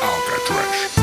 Alcatraz.